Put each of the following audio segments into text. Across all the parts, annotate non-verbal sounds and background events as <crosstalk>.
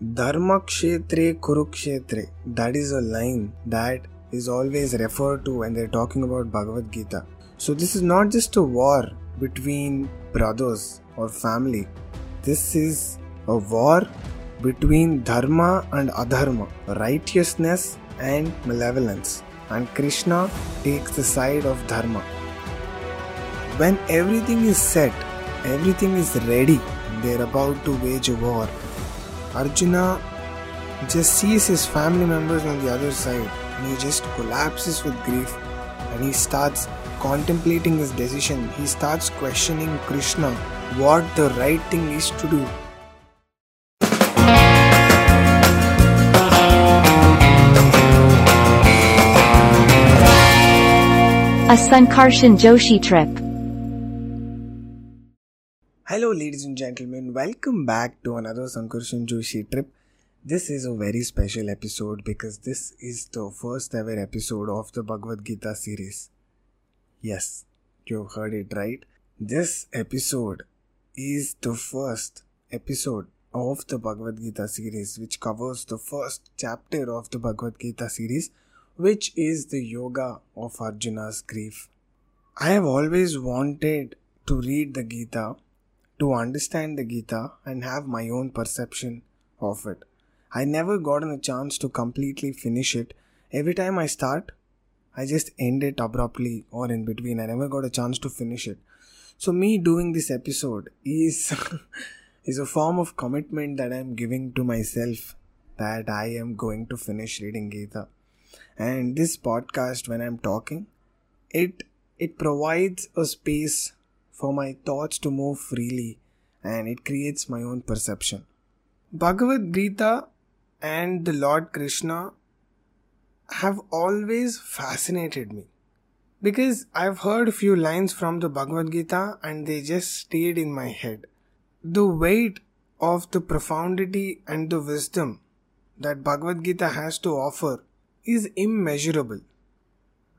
Dharma Kshetre Kurukshetre. That is a line that is always referred to when they're talking about Bhagavad Gita. So, this is not just a war between brothers or family, this is a war between Dharma and Adharma, righteousness and malevolence. And Krishna takes the side of Dharma. When everything is set, everything is ready, they're about to wage a war Arjuna just sees his family members on the other side and he just collapses with grief and he starts contemplating his decision. He starts questioning Krishna what the right thing is to do. A Sankarshan Joshi trip. Hello, ladies and gentlemen, welcome back to another Sankarshan Joshi trip. This is a very special episode because this is the first ever episode of the Bhagavad Gita series. Yes, you have heard it right. This episode is the first episode of the Bhagavad Gita series, which covers the first chapter of the Bhagavad Gita series, which is the yoga of Arjuna's grief. I have always wanted to read the Gita to understand the Gita and have my own perception of it. I never gotten a chance to completely finish it. Every time I start, I just end it abruptly or in between. I never got a chance to finish it. So me doing this episode is <laughs> is a form of commitment that I am giving to myself that I am going to finish reading Gita. And this podcast when I'm talking, it it provides a space for my thoughts to move freely and it creates my own perception. Bhagavad Gita and the Lord Krishna have always fascinated me because I've heard a few lines from the Bhagavad Gita and they just stayed in my head. The weight of the profundity and the wisdom that Bhagavad Gita has to offer is immeasurable.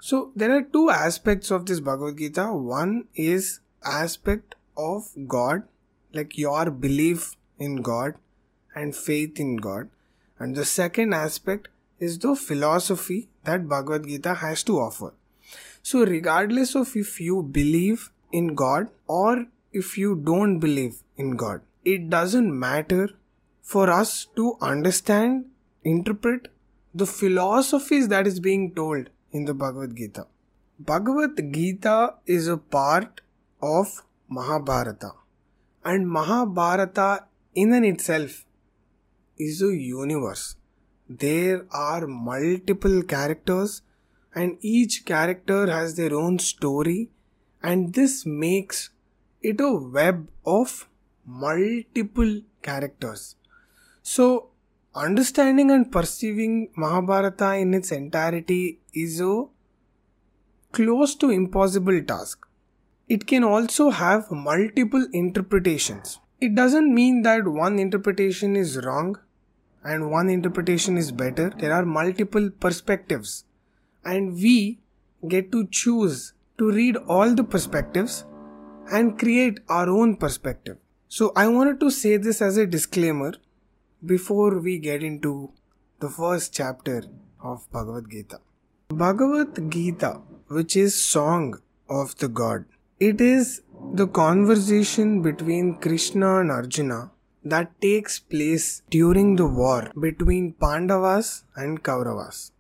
So there are two aspects of this Bhagavad Gita. One is aspect of God, like your belief in God and faith in God. And the second aspect is the philosophy that Bhagavad Gita has to offer. So, regardless of if you believe in God or if you don't believe in God, it doesn't matter for us to understand, interpret the philosophies that is being told in the Bhagavad Gita. Bhagavad Gita is a part of Mahabharata. And Mahabharata in and itself is a universe. There are multiple characters and each character has their own story and this makes it a web of multiple characters. So understanding and perceiving Mahabharata in its entirety is a close to impossible task it can also have multiple interpretations. It doesn't mean that one interpretation is wrong and one interpretation is better. There are multiple perspectives, and we get to choose to read all the perspectives and create our own perspective. So, I wanted to say this as a disclaimer before we get into the first chapter of Bhagavad Gita. Bhagavad Gita, which is song of the god, it is the conversation between Krishna and Arjuna that takes place during the war between Pandavas and Kauravas.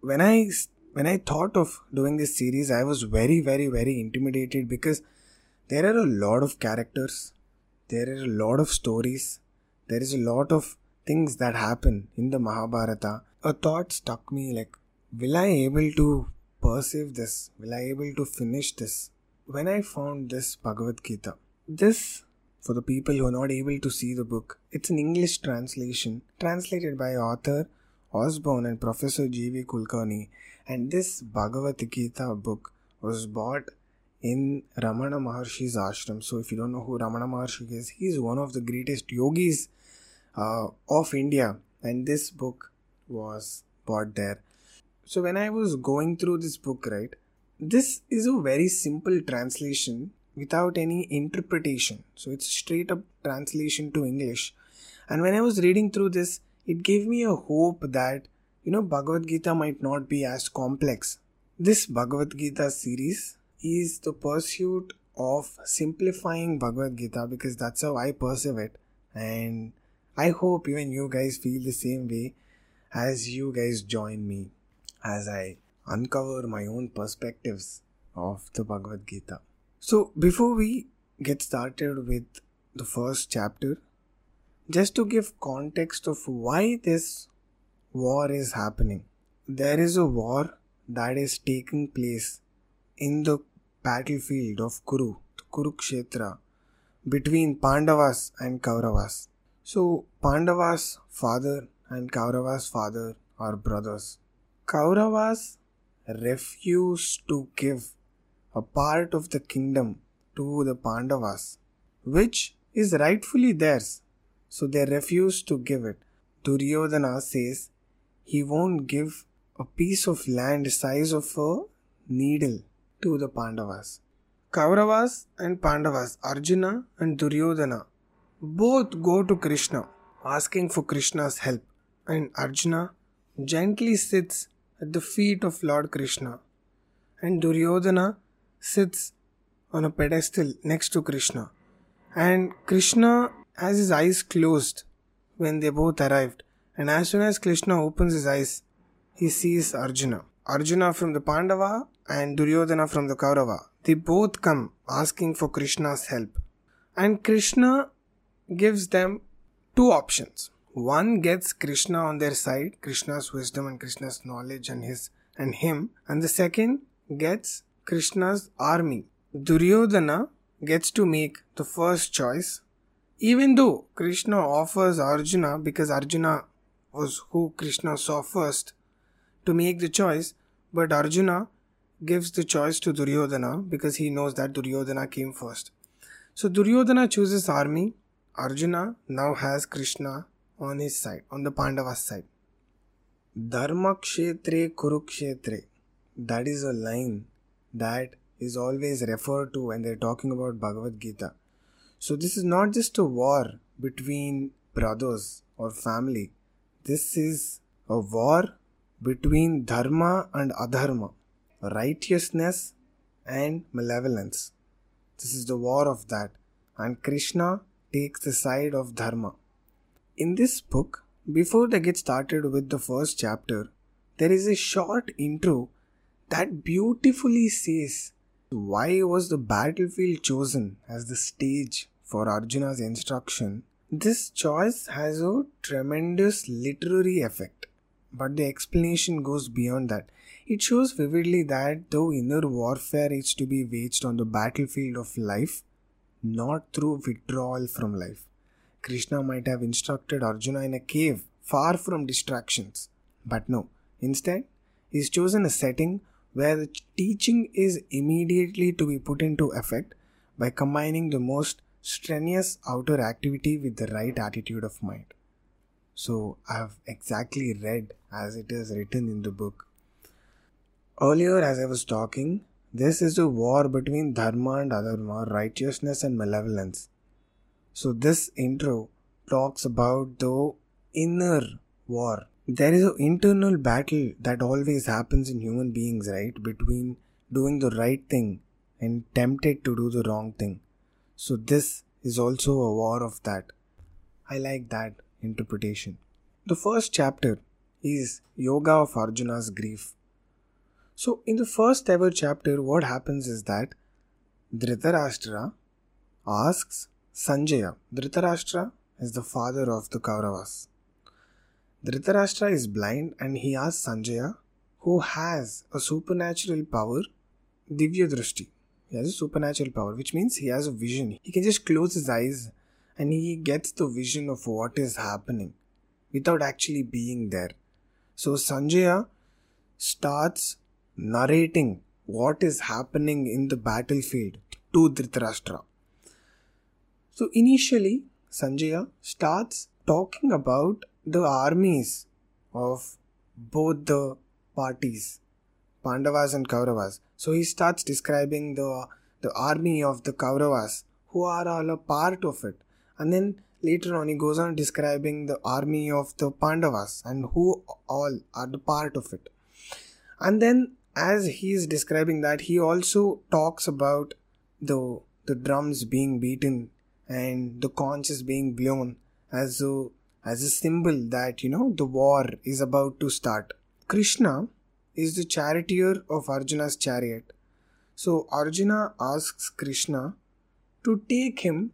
When I when I thought of doing this series, I was very, very, very intimidated because there are a lot of characters, there are a lot of stories, there is a lot of things that happen in the Mahabharata. A thought struck me like, will I able to perceive this? Will I able to finish this? When I found this Bhagavad Gita, this for the people who are not able to see the book, it's an English translation translated by Arthur Osborne and Professor G.V. Kulkarni. And this Bhagavad Gita book was bought in Ramana Maharshi's ashram. So, if you don't know who Ramana Maharshi is, he's one of the greatest yogis uh, of India, and this book was bought there. So, when I was going through this book, right, this is a very simple translation without any interpretation. So it's straight up translation to English. And when I was reading through this, it gave me a hope that, you know, Bhagavad Gita might not be as complex. This Bhagavad Gita series is the pursuit of simplifying Bhagavad Gita because that's how I perceive it. And I hope even you guys feel the same way as you guys join me as I uncover my own perspectives of the Bhagavad Gita. So, before we get started with the first chapter, just to give context of why this war is happening, there is a war that is taking place in the battlefield of Kuru, Kurukshetra, between Pandavas and Kauravas. So, Pandavas' father and Kauravas' father are brothers. Kauravas refused to give a part of the kingdom to the Pandavas, which is rightfully theirs. So they refuse to give it. Duryodhana says he won't give a piece of land size of a needle to the Pandavas. Kauravas and Pandavas, Arjuna and Duryodhana, both go to Krishna asking for Krishna's help, and Arjuna gently sits at the feet of Lord Krishna, and Duryodhana sits on a pedestal next to Krishna. And Krishna has his eyes closed when they both arrived, and as soon as Krishna opens his eyes, he sees Arjuna. Arjuna from the Pandava and Duryodhana from the Kaurava. They both come asking for Krishna's help. And Krishna gives them two options. One gets Krishna on their side, Krishna's wisdom and Krishna's knowledge and his and him, and the second gets Krishna's army. Duryodhana gets to make the first choice, even though Krishna offers Arjuna because Arjuna was who Krishna saw first to make the choice, but Arjuna gives the choice to Duryodhana because he knows that Duryodhana came first. So Duryodhana chooses army. Arjuna now has Krishna on his side, on the Pandavas side. Dharma Kshetre Kurukshetre. That is a line that is always referred to when they're talking about Bhagavad Gita. So this is not just a war between brothers or family. This is a war between dharma and adharma, righteousness and malevolence. This is the war of that, and Krishna takes the side of dharma. In this book, before they get started with the first chapter, there is a short intro that beautifully says why was the battlefield chosen as the stage for Arjuna's instruction. This choice has a tremendous literary effect but the explanation goes beyond that. It shows vividly that though inner warfare is to be waged on the battlefield of life, not through withdrawal from life. Krishna might have instructed Arjuna in a cave far from distractions, but no. Instead, he has chosen a setting where the teaching is immediately to be put into effect by combining the most strenuous outer activity with the right attitude of mind. So I've exactly read as it is written in the book. Earlier, as I was talking, this is a war between dharma and adharma, righteousness and malevolence. So this intro talks about the inner war. There is an internal battle that always happens in human beings, right? Between doing the right thing and tempted to do the wrong thing. So this is also a war of that. I like that interpretation. The first chapter is Yoga of Arjuna's Grief. So, in the first ever chapter, what happens is that Dhritarashtra asks Sanjaya. Dhritarashtra is the father of the Kauravas. Dhritarashtra is blind and he asks Sanjaya, who has a supernatural power, Divya Drishti. He has a supernatural power, which means he has a vision. He can just close his eyes and he gets the vision of what is happening without actually being there. So Sanjaya starts narrating what is happening in the battlefield to Dhritarashtra. So initially, Sanjaya starts talking about the armies of both the parties, Pandavas and Kauravas. So he starts describing the the army of the Kauravas, who are all a part of it. And then later on, he goes on describing the army of the Pandavas and who all are the part of it. And then, as he is describing that, he also talks about the the drums being beaten and the conch is being blown as a as a symbol that you know the war is about to start. Krishna is the charioteer of Arjuna's chariot. So Arjuna asks Krishna to take him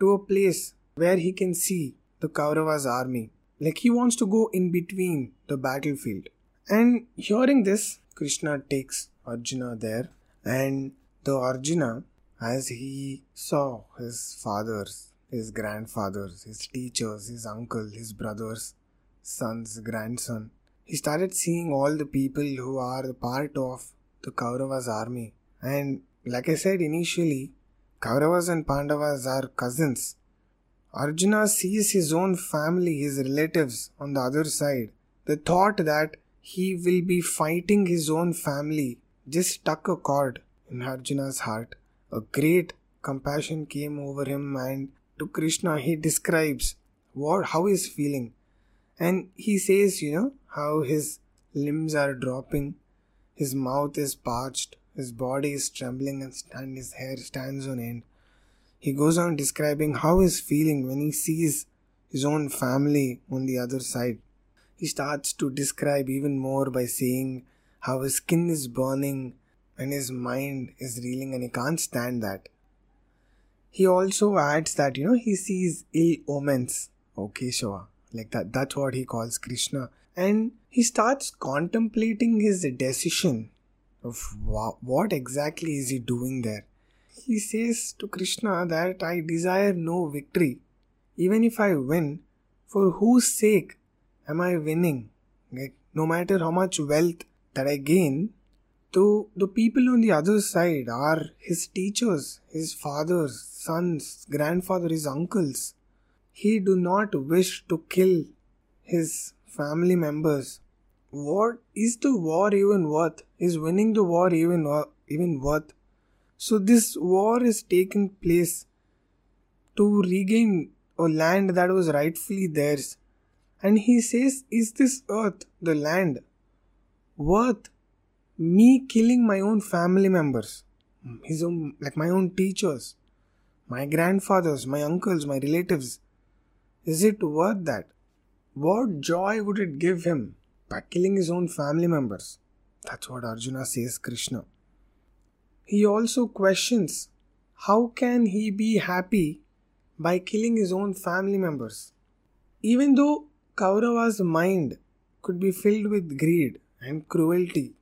to a place where he can see the Kauravas army. Like he wants to go in between the battlefield. And hearing this, Krishna takes Arjuna there and the Arjuna as he saw his fathers, his grandfathers, his teachers, his uncle, his brothers, sons, grandson, he started seeing all the people who are part of the Kauravas army. And like I said initially, Kauravas and Pandavas are cousins. Arjuna sees his own family, his relatives on the other side. The thought that he will be fighting his own family just struck a chord in Arjuna's heart a great compassion came over him and to krishna he describes what how he's feeling. And he says you know how his limbs are dropping his mouth is parched his body is trembling and, and his hair stands on end. He goes on describing how he's feeling when he sees his own family on the other side. He starts to describe even more by saying how his skin is burning and his mind is reeling and he can't stand that. He also adds that, you know, he sees ill omens. Keshava. Like that, that's what he calls Krishna. And he starts contemplating his decision of what exactly is he doing there. He says to Krishna that I desire no victory. Even if I win, for whose sake am I winning? Like, no matter how much wealth that I gain, so the people on the other side are his teachers, his fathers, sons, grandfather, his uncles. He do not wish to kill his family members. What is the war even worth? Is winning the war even even worth? So this war is taking place to regain a land that was rightfully theirs. And he says, Is this earth, the land, worth me killing my own family members, his own, like my own teachers, my grandfathers, my uncles, my relatives, is it worth that? What joy would it give him by killing his own family members? That's what Arjuna says Krishna. He also questions how can he be happy by killing his own family members? Even though Kaurava's mind could be filled with greed and cruelty,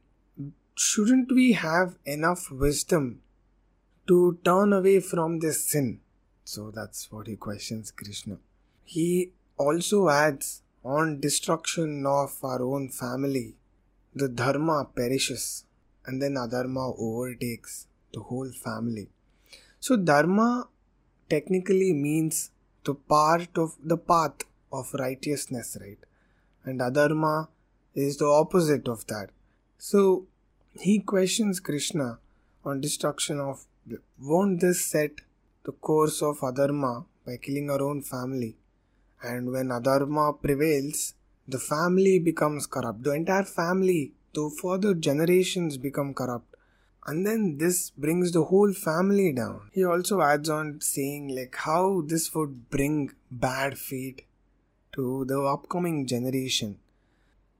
shouldn't we have enough wisdom to turn away from this sin? So that's what he questions Krishna. He also adds on destruction of our own family, the dharma perishes and then adharma overtakes the whole family. So dharma technically means the part of the path of righteousness, right? And adharma is the opposite of that. So he questions Krishna on destruction of won't this set the course of adharma by killing our own family? And when adharma prevails, the family becomes corrupt. The entire family, the further generations become corrupt. And then this brings the whole family down. He also adds on saying like how this would bring bad fate to the upcoming generation.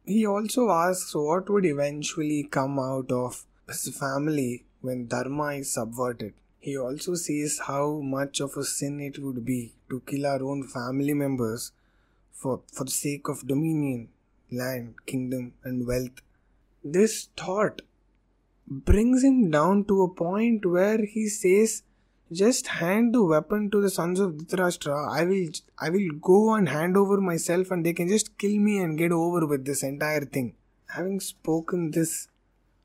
He also asks what would eventually come out of his family when Dharma is subverted. He also sees how much of a sin it would be to kill our own family members for, for the sake of dominion, land, kingdom, and wealth. This thought brings him down to a point where he says just hand the weapon to the sons of Dhritarashtra. I will I will go and hand over myself and they can just kill me and get over with this entire thing. Having spoken this,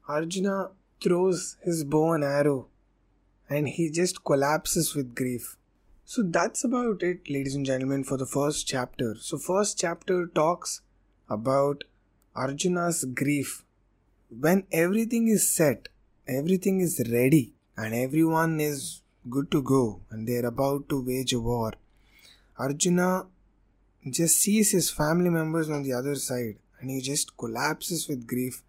Arjuna throws his bow and arrow and he just collapses with grief. So that's about it, ladies and gentlemen, for the first chapter. So first chapter talks about Arjuna's grief. When everything is set, everything is ready, and everyone is good to go and they're about to wage a war. Arjuna just sees his family members on the other side and he just collapses with grief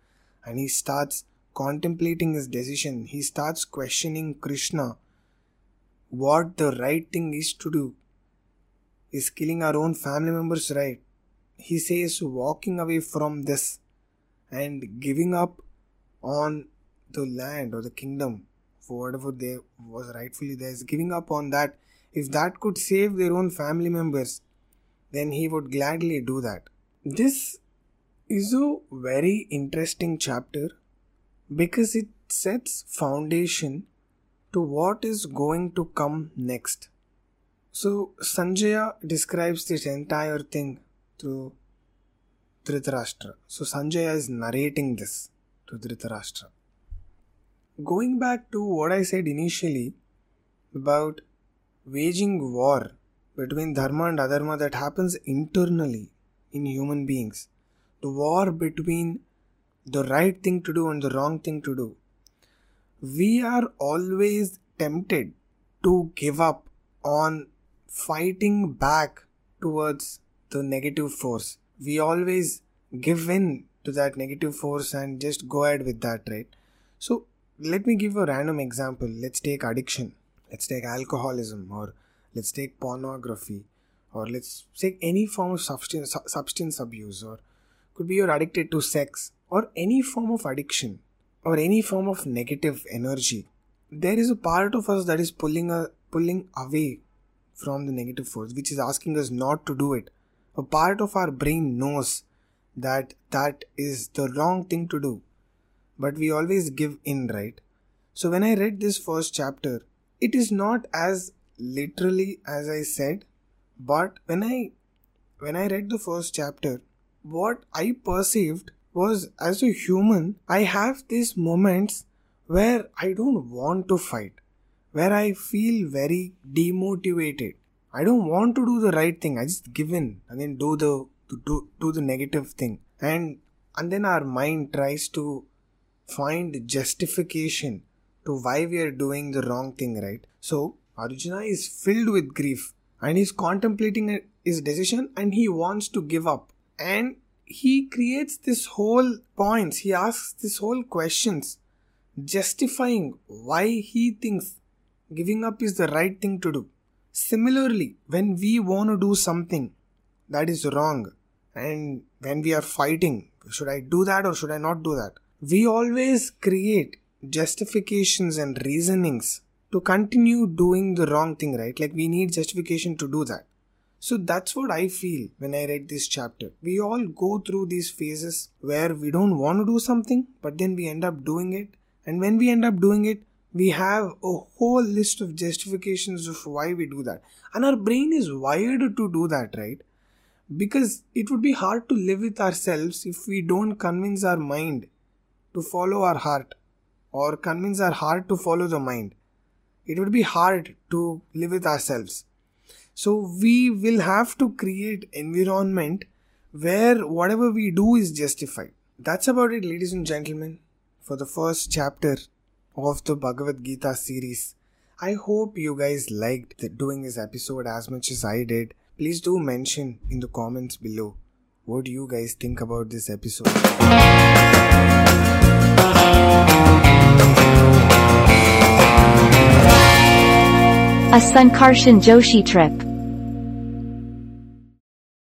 and he starts contemplating his decision. He starts questioning Krishna what the right thing is to do. Is killing our own family members right? He says walking away from this and giving up on the land or the kingdom whatever they was rightfully theirs, giving up on that. If that could save their own family members, then he would gladly do that. This is a very interesting chapter because it sets foundation to what is going to come next. So Sanjaya describes this entire thing through Dhritarashtra. So Sanjaya is narrating this to Dhritarashtra. Going back to what I said initially about waging war between dharma and adharma that happens internally in human beings, the war between the right thing to do and the wrong thing to do, we are always tempted to give up on fighting back towards the negative force. We always give in to that negative force and just go ahead with that, right? So, let me give a random example. Let's take addiction, let's take alcoholism, or let's take pornography, or let's take any form of substance, substance abuse, or could be you're addicted to sex, or any form of addiction, or any form of negative energy. There is a part of us that is pulling a, pulling away from the negative force, which is asking us not to do it. A part of our brain knows that that is the wrong thing to do. But we always give in, right? So when I read this first chapter, it is not as literally as I said, but when I when I read the first chapter, what I perceived was as a human, I have these moments where I don't want to fight, where I feel very demotivated. I don't want to do the right thing. I just give in and then do the do, do the negative thing and and then our mind tries to find justification to why we are doing the wrong thing right? So arjuna is filled with grief and he's contemplating his decision and he wants to give up. And he creates this whole points he asks this whole questions justifying why he thinks giving up is the right thing to do. Similarly when we want to do something that is wrong and when we are fighting, should I do that or should I not do that? We always create justifications and reasonings to continue doing the wrong thing, right? Like we need justification to do that. So that's what I feel when I read this chapter. We all go through these phases where we don't want to do something, but then we end up doing it. And when we end up doing it, we have a whole list of justifications of why we do that. And our brain is wired to do that, right? because it would be hard to live with ourselves if we don't convince our mind to follow our heart or convince our heart to follow the mind. It would be hard to live with ourselves. So we will have to create environment where whatever we do is justified. That's about it ladies and gentlemen for the first chapter of the bhagavad gita series. I hope you guys liked doing this episode as much as i did. Please do mention in the comments below what do you guys think about this episode. A Sankarshan Joshi trip.